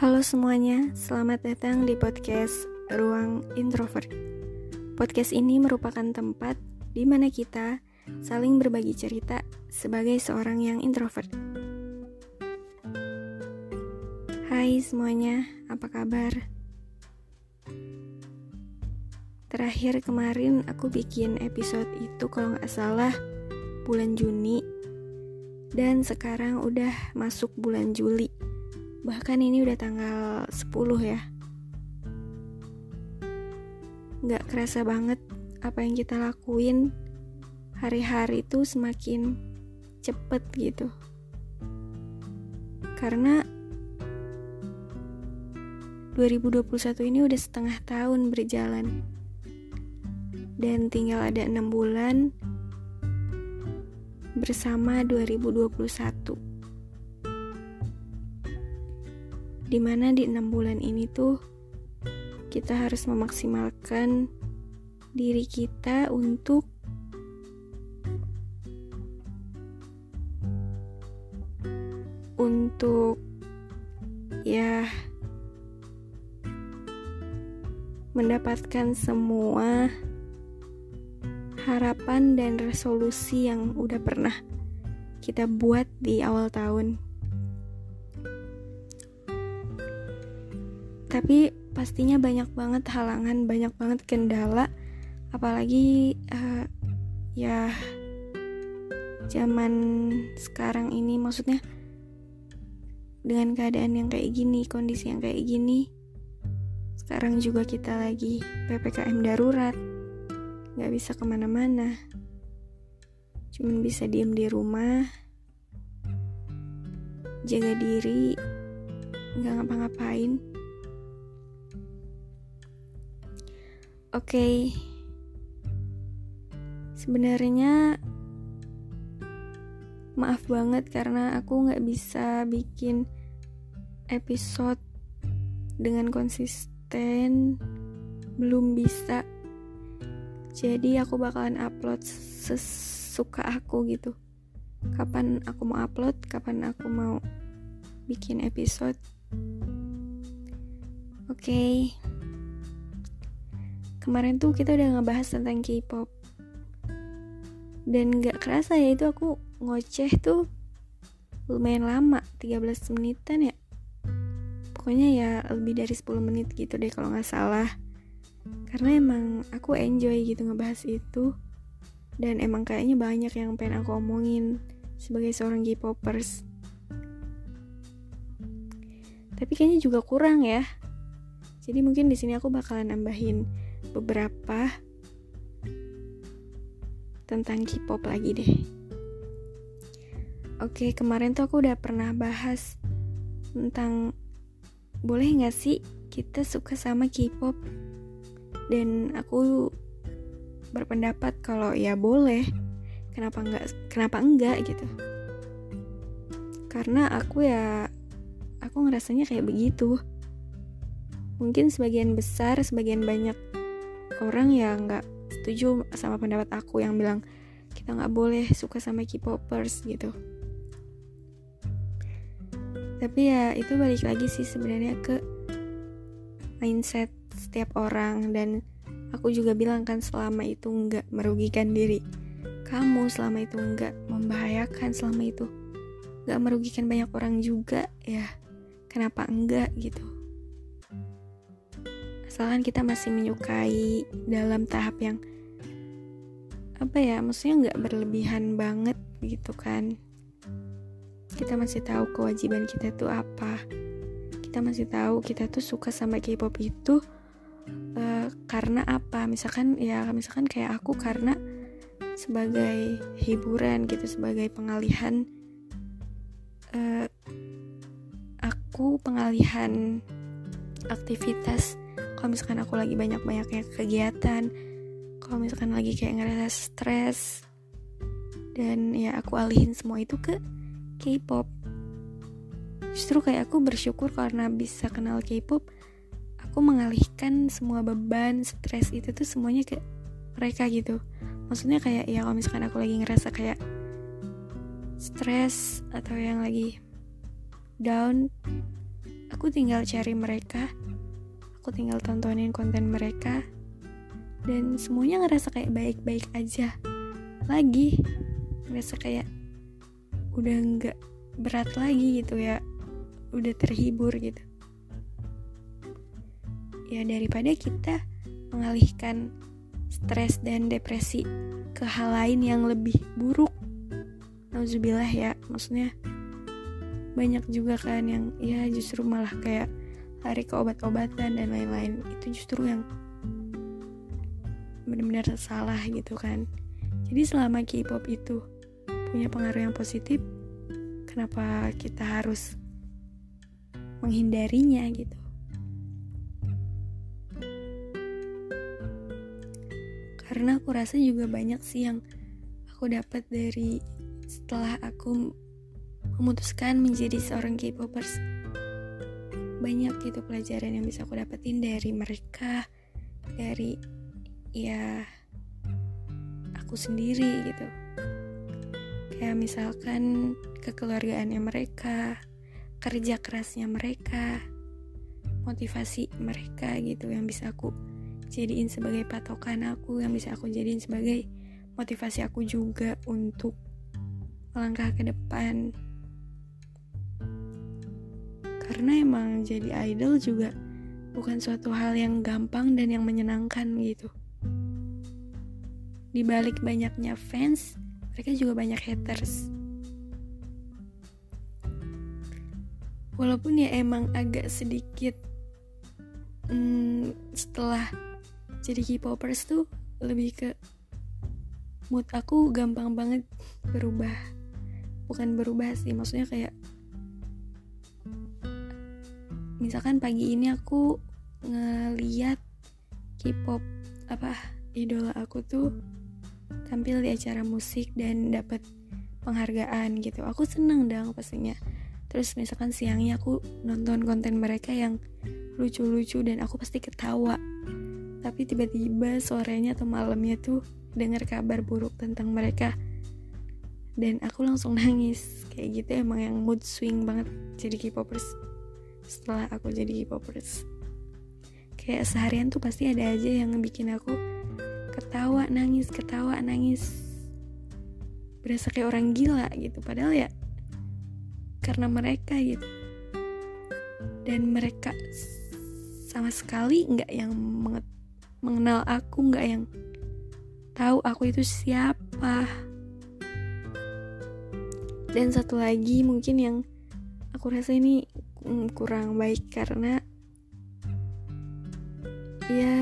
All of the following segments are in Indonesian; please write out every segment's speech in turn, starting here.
Halo semuanya, selamat datang di podcast Ruang Introvert. Podcast ini merupakan tempat di mana kita saling berbagi cerita sebagai seorang yang introvert. Hai semuanya, apa kabar? Terakhir kemarin aku bikin episode itu kalau nggak salah bulan Juni dan sekarang udah masuk bulan Juli bahkan ini udah tanggal 10 ya. Nggak kerasa banget apa yang kita lakuin. Hari-hari itu semakin cepet gitu. Karena 2021 ini udah setengah tahun berjalan. Dan tinggal ada enam bulan bersama 2021 di mana di enam bulan ini tuh kita harus memaksimalkan diri kita untuk untuk ya mendapatkan semua harapan dan resolusi yang udah pernah kita buat di awal tahun. Tapi pastinya banyak banget halangan banyak banget kendala. Apalagi uh, ya zaman sekarang ini maksudnya dengan keadaan yang kayak gini kondisi yang kayak gini sekarang juga kita lagi ppkm darurat. Nggak bisa ke mana-mana. Cuman bisa diem di rumah jaga diri nggak ngapa-ngapain Oke, okay. sebenarnya maaf banget karena aku nggak bisa bikin episode dengan konsisten, belum bisa. Jadi aku bakalan upload sesuka aku gitu. Kapan aku mau upload, kapan aku mau bikin episode. Oke. Okay kemarin tuh kita udah ngebahas tentang K-pop. Dan gak kerasa ya itu aku ngoceh tuh lumayan lama 13 menitan ya. Pokoknya ya lebih dari 10 menit gitu deh kalau nggak salah. Karena emang aku enjoy gitu ngebahas itu. Dan emang kayaknya banyak yang pengen aku omongin sebagai seorang K-popers. Tapi kayaknya juga kurang ya. Jadi mungkin di sini aku bakalan nambahin beberapa tentang K-pop lagi deh. Oke kemarin tuh aku udah pernah bahas tentang boleh nggak sih kita suka sama K-pop? Dan aku berpendapat kalau ya boleh kenapa enggak kenapa enggak gitu. Karena aku ya aku ngerasanya kayak begitu. Mungkin sebagian besar sebagian banyak orang ya nggak setuju sama pendapat aku yang bilang kita nggak boleh suka sama K-popers gitu. Tapi ya itu balik lagi sih sebenarnya ke mindset setiap orang dan aku juga bilang kan selama itu nggak merugikan diri kamu selama itu nggak membahayakan selama itu nggak merugikan banyak orang juga ya. Kenapa enggak gitu asalkan kita masih menyukai dalam tahap yang apa ya maksudnya nggak berlebihan banget gitu kan. Kita masih tahu kewajiban kita tuh apa. Kita masih tahu kita tuh suka sama K-pop itu uh, karena apa? Misalkan ya misalkan kayak aku karena sebagai hiburan gitu sebagai pengalihan uh, aku pengalihan aktivitas kalau misalkan aku lagi banyak-banyaknya kegiatan kalau misalkan lagi kayak ngerasa stres dan ya aku alihin semua itu ke K-pop. Justru kayak aku bersyukur karena bisa kenal K-pop aku mengalihkan semua beban stres itu tuh semuanya ke mereka gitu. Maksudnya kayak ya kalau misalkan aku lagi ngerasa kayak stres atau yang lagi down aku tinggal cari mereka aku tinggal tontonin konten mereka. Dan semuanya ngerasa kayak baik-baik aja. Lagi ngerasa kayak udah nggak berat lagi gitu ya. Udah terhibur gitu. Ya daripada kita mengalihkan stres dan depresi ke hal lain yang lebih buruk. Nauzubillah ya. Maksudnya banyak juga kan yang ya justru malah kayak lari ke obat-obatan dan lain-lain itu justru yang benar-benar salah gitu kan jadi selama K-pop itu punya pengaruh yang positif, kenapa kita harus menghindarinya gitu? Karena aku rasa juga banyak sih yang aku dapat dari setelah aku memutuskan menjadi seorang K-popers. Banyak gitu pelajaran yang bisa aku dapetin dari mereka, dari ya aku sendiri gitu. Kayak misalkan kekeluargaannya mereka kerja kerasnya mereka motivasi mereka gitu yang bisa aku jadiin sebagai patokan aku yang bisa aku jadiin sebagai motivasi aku juga untuk melangkah ke depan karena emang jadi idol juga bukan suatu hal yang gampang dan yang menyenangkan gitu. Di balik banyaknya fans mereka juga banyak haters. Walaupun ya emang agak sedikit hmm, setelah jadi K-popers tuh lebih ke mood aku gampang banget berubah. Bukan berubah sih maksudnya kayak misalkan pagi ini aku ngeliat K-pop apa idola aku tuh tampil di acara musik dan dapat penghargaan gitu. Aku seneng dong pastinya. Terus misalkan siangnya aku nonton konten mereka yang lucu-lucu dan aku pasti ketawa. Tapi tiba-tiba sorenya atau malamnya tuh dengar kabar buruk tentang mereka. Dan aku langsung nangis. Kayak gitu emang yang mood swing banget jadi K-popers setelah aku jadi K-popers kayak seharian tuh pasti ada aja yang bikin aku ketawa nangis ketawa nangis. Berasa kayak orang gila gitu. Padahal ya karena mereka gitu. Dan mereka sama sekali nggak yang mengenal aku nggak yang tahu aku itu siapa. Dan satu lagi mungkin yang aku rasa ini mm, kurang baik karena ya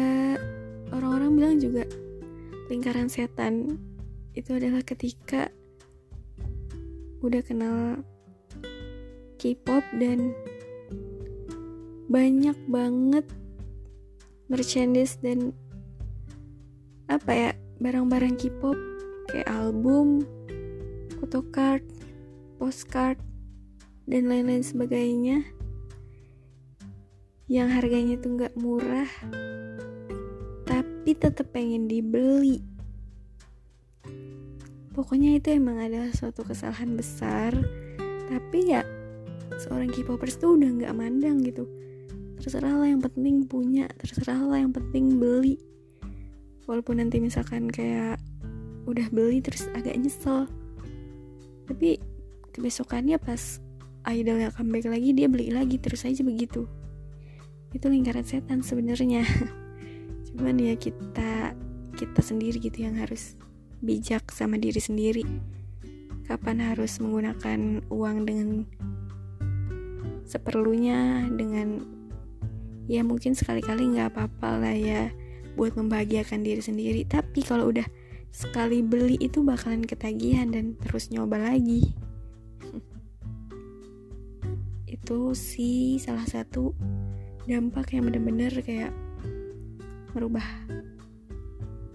orang-orang bilang juga lingkaran setan itu adalah ketika udah kenal K-pop dan banyak banget merchandise dan apa ya barang-barang K-pop kayak album, photocard, postcard dan lain-lain sebagainya yang harganya tuh nggak murah tapi tetap pengen dibeli. Pokoknya itu emang adalah suatu kesalahan besar tapi ya seorang K-popers tuh udah nggak mandang gitu. Terserah lah yang penting punya terserah lah yang penting beli. Walaupun nanti misalkan kayak udah beli terus agak nyesel. Tapi kebesokannya pas idolnya comeback lagi dia beli lagi terus aja begitu. Itu lingkaran setan sebenarnya. Cuman ya kita kita sendiri gitu yang harus bijak sama diri sendiri. Kapan harus menggunakan uang dengan seperlunya dengan ya mungkin sekali-kali nggak apa-apa lah ya buat membahagiakan diri sendiri. Tapi kalau udah sekali beli itu bakalan ketagihan dan terus nyoba lagi itu sih salah satu dampak yang bener-bener kayak merubah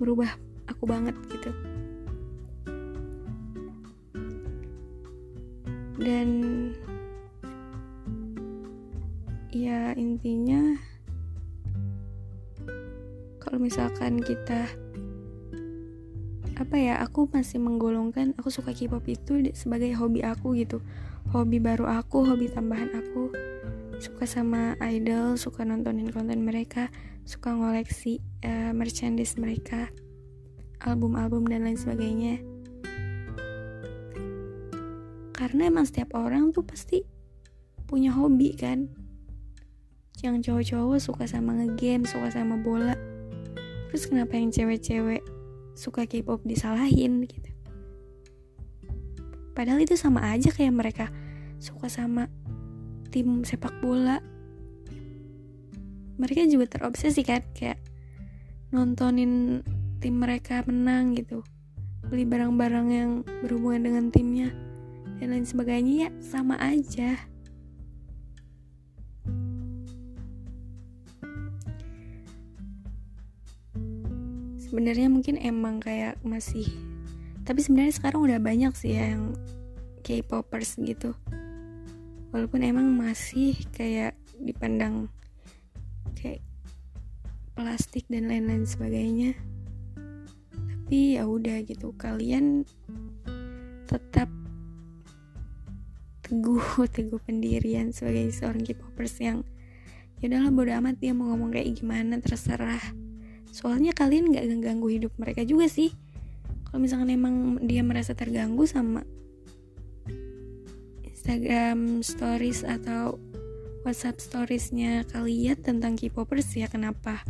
merubah aku banget gitu. Dan ya intinya kalau misalkan kita apa ya aku masih menggolongkan aku suka K-pop itu sebagai hobi aku gitu hobi baru aku hobi tambahan aku. Suka sama idol suka nontonin konten mereka suka ngoleksi uh, merchandise mereka album-album dan lain sebagainya. Karena emang setiap orang tuh pasti punya hobi kan. Yang cowok-cowok suka sama ngegame suka sama bola. Terus kenapa yang cewek-cewek suka K-pop disalahin gitu? Padahal itu sama aja kayak mereka suka sama tim sepak bola. Mereka juga terobsesi kan kayak nontonin tim mereka menang gitu. Beli barang-barang yang berhubungan dengan timnya dan lain sebagainya ya sama aja. Sebenarnya mungkin emang kayak masih tapi sebenarnya sekarang udah banyak sih ya yang K-popers gitu walaupun emang masih kayak dipandang kayak plastik dan lain-lain sebagainya. Tapi ya udah gitu kalian tetap teguh teguh pendirian sebagai seorang K-popers yang ya udahlah bodo amat dia mau ngomong kayak gimana terserah. Soalnya kalian nggak ganggu hidup mereka juga sih. Kalau misalkan emang dia merasa terganggu sama Instagram stories atau WhatsApp storiesnya kalian tentang K-popers ya kenapa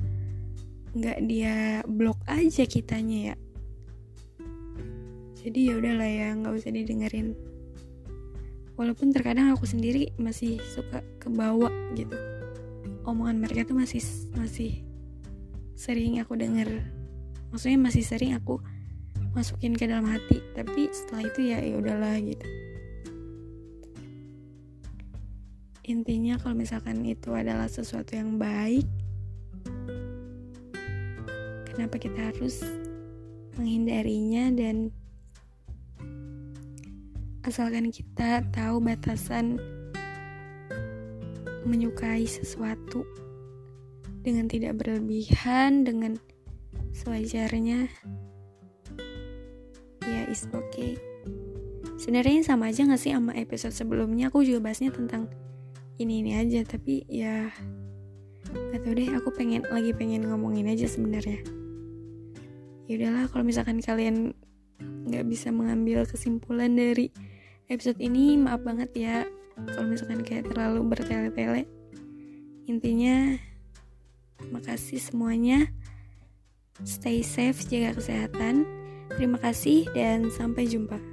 nggak dia blok aja kitanya ya? Jadi ya udahlah ya nggak usah didengerin. Walaupun terkadang aku sendiri masih suka kebawa gitu. Omongan mereka tuh masih masih sering aku denger. Maksudnya masih sering aku masukin ke dalam hati tapi setelah itu ya ya udahlah gitu intinya kalau misalkan itu adalah sesuatu yang baik kenapa kita harus menghindarinya dan asalkan kita tahu batasan menyukai sesuatu dengan tidak berlebihan dengan sewajarnya ya is okay. Sebenarnya sama aja gak sih sama episode sebelumnya? Aku juga bahasnya tentang ini ini aja tapi ya gak tau deh aku pengen lagi pengen ngomongin aja sebenarnya. Ya udahlah kalau misalkan kalian nggak bisa mengambil kesimpulan dari episode ini maaf banget ya kalau misalkan kayak terlalu bertele-tele. Intinya makasih semuanya. Stay safe jaga kesehatan. Terima kasih dan sampai jumpa